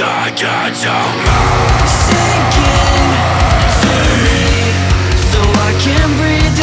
second to me Sinking to me So I can breathe